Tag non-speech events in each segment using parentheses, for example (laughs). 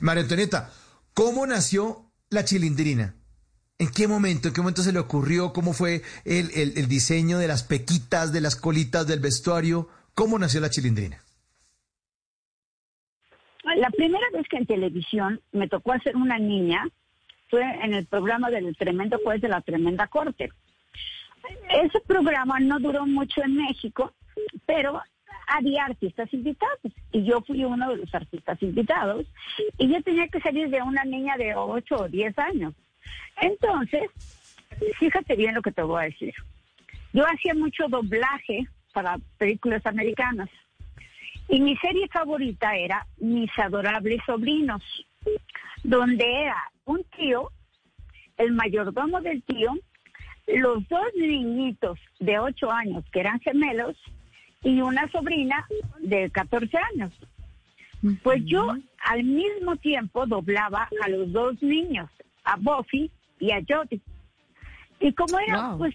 María Antonieta, ¿cómo nació la chilindrina? ¿En qué momento? ¿En qué momento se le ocurrió? ¿Cómo fue el, el diseño de las pequitas, de las colitas, del vestuario? ¿Cómo nació la chilindrina? La primera vez que en televisión me tocó hacer una niña fue en el programa del tremendo juez de la tremenda corte. Ese programa no duró mucho en México, pero había artistas invitados y yo fui uno de los artistas invitados y yo tenía que salir de una niña de 8 o 10 años. Entonces, fíjate bien lo que te voy a decir. Yo hacía mucho doblaje para películas americanas y mi serie favorita era Mis adorables sobrinos, donde era un tío, el mayordomo del tío, los dos niñitos de 8 años que eran gemelos y una sobrina de 14 años. Pues yo al mismo tiempo doblaba a los dos niños, a Buffy y a Jody. Y como era pues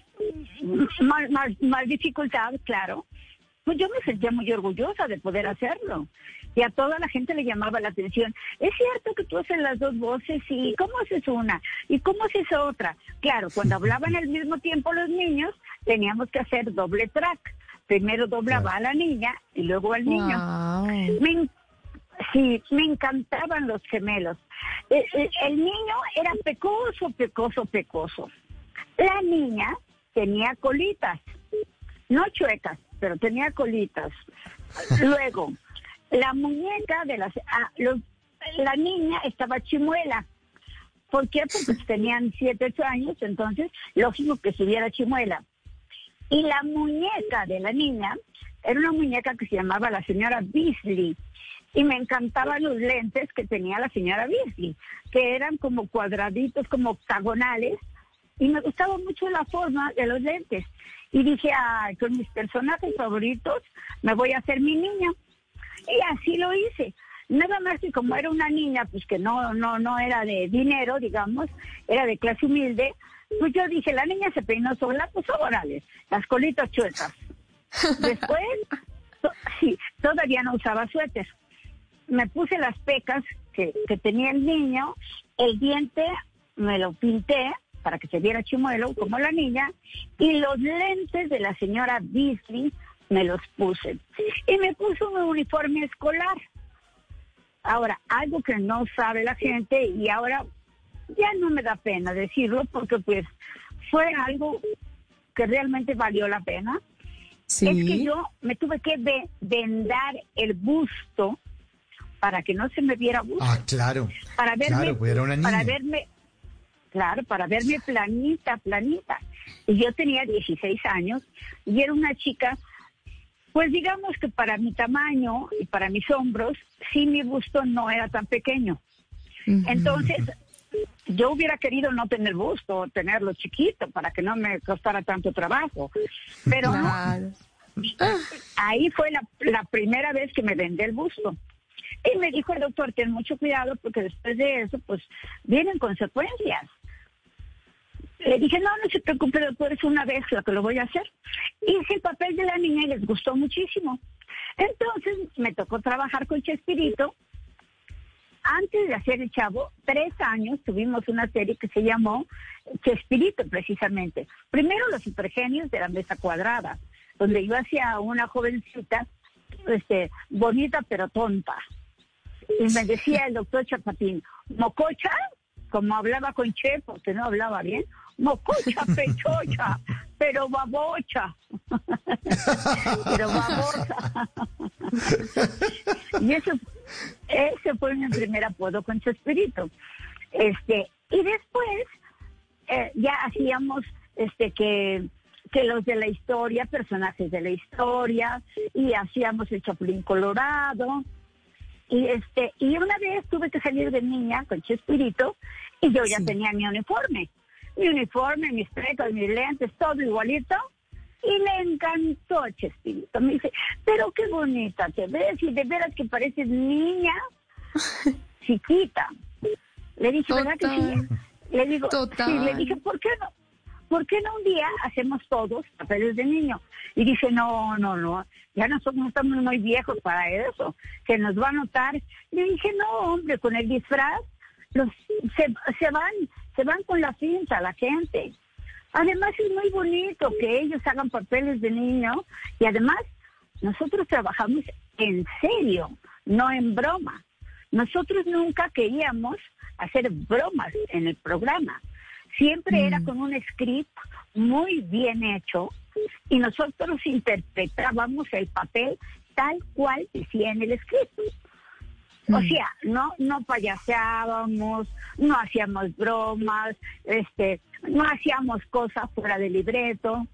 más, más dificultad, claro, pues yo me sentía muy orgullosa de poder hacerlo. Y a toda la gente le llamaba la atención. Es cierto que tú haces las dos voces y ¿cómo haces una? ¿Y cómo haces otra? Claro, cuando (laughs) hablaban al mismo tiempo los niños, teníamos que hacer doble track. Primero doblaba a la niña y luego al niño. Me, sí, me encantaban los gemelos. El, eh, eh, el niño era pecoso, pecoso, pecoso. La niña tenía colitas, no chuecas, pero tenía colitas. Luego, la muñeca de las... Ah, la niña estaba chimuela. ¿Por qué? Porque tenían 7, 8 años, entonces lógico que estuviera chimuela. Y la muñeca de la niña era una muñeca que se llamaba la señora Beasley. Y me encantaban los lentes que tenía la señora Beasley, que eran como cuadraditos, como octagonales. Y me gustaba mucho la forma de los lentes. Y dije, ay, con mis personajes favoritos me voy a hacer mi niña. Y así lo hice. Nada más que como era una niña, pues que no, no, no era de dinero, digamos, era de clase humilde, pues yo dije, la niña se peinó sola, pues orales, las colitas chuecas. (laughs) Después, sí, todavía no usaba suéter. Me puse las pecas que, que tenía el niño, el diente me lo pinté para que se viera chimuelo como la niña y los lentes de la señora Beasley me los puse. Y me puse un uniforme escolar. Ahora, algo que no sabe la gente y ahora ya no me da pena decirlo porque pues fue algo que realmente valió la pena. Es que yo me tuve que vendar el busto para que no se me viera busto. Ah, claro. Para verme, una niña. para verme, claro, para verme planita, planita. Y yo tenía 16 años y era una chica, pues digamos que para mi tamaño y para mis hombros, sí mi busto no era tan pequeño. Entonces, yo hubiera querido no tener busto, tenerlo chiquito para que no me costara tanto trabajo. Pero ahí fue la, la primera vez que me vendé el busto. Y me dijo el doctor, ten mucho cuidado porque después de eso, pues, vienen consecuencias. Le dije, no, no se preocupe, doctor, es una vez lo que lo voy a hacer. Hice el papel de la niña y les gustó muchísimo. Entonces me tocó trabajar con Chespirito. Antes de hacer el chavo, tres años tuvimos una serie que se llamó Chespirito, precisamente. Primero los supergenios de la mesa cuadrada, donde yo hacía una jovencita, este, bonita pero tonta. Y me decía el doctor Chapatín, mococha, como hablaba con Che, porque no hablaba bien, mococha, (laughs) pechocha, pero babocha, (laughs) pero babosa. (laughs) y eso, fue mi primer apodo con Chespirito. Este, y después eh, ya hacíamos este que que los de la historia, personajes de la historia, y hacíamos el Chapulín Colorado, y este, y una vez tuve que salir de niña con Chespirito, y yo ya tenía mi uniforme mi uniforme, mis pecas, mis lentes, todo igualito. Y le encantó a Chespirito. Me dice, pero qué bonita te ves y de veras que pareces niña chiquita. Le dije, ¿verdad que sí? Le digo, sí, le dije, ¿por qué no? ¿por qué no un día hacemos todos papeles de niño? Y dice, no, no, no, ya nosotros no estamos muy viejos para eso, que nos va a notar. Le dije, no, hombre, con el disfraz los, se, se van, se van con la cinta la gente. Además es muy bonito que ellos hagan papeles de niño y además nosotros trabajamos en serio, no en broma. Nosotros nunca queríamos hacer bromas en el programa. Siempre era mm. con un script muy bien hecho y nosotros interpretábamos el papel tal cual decía en el script. O mm. sea, no, no payaseábamos, no hacíamos bromas, este, no hacíamos cosas fuera del libreto.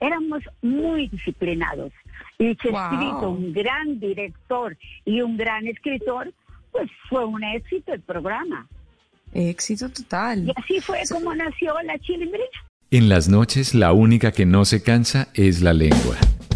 Éramos muy disciplinados. Y Chespirito, un gran director y un gran escritor, pues fue un éxito el programa. Éxito total. Y así fue como nació la chilindrina. En las noches la única que no se cansa es la lengua.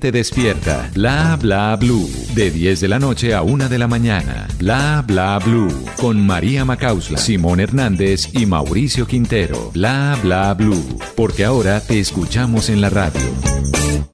gente despierta. Bla Bla Blue. De 10 de la noche a 1 de la mañana. Bla Bla Blue. Con María Macausla, Simón Hernández y Mauricio Quintero. Bla Bla Blue. Porque ahora te escuchamos en la radio.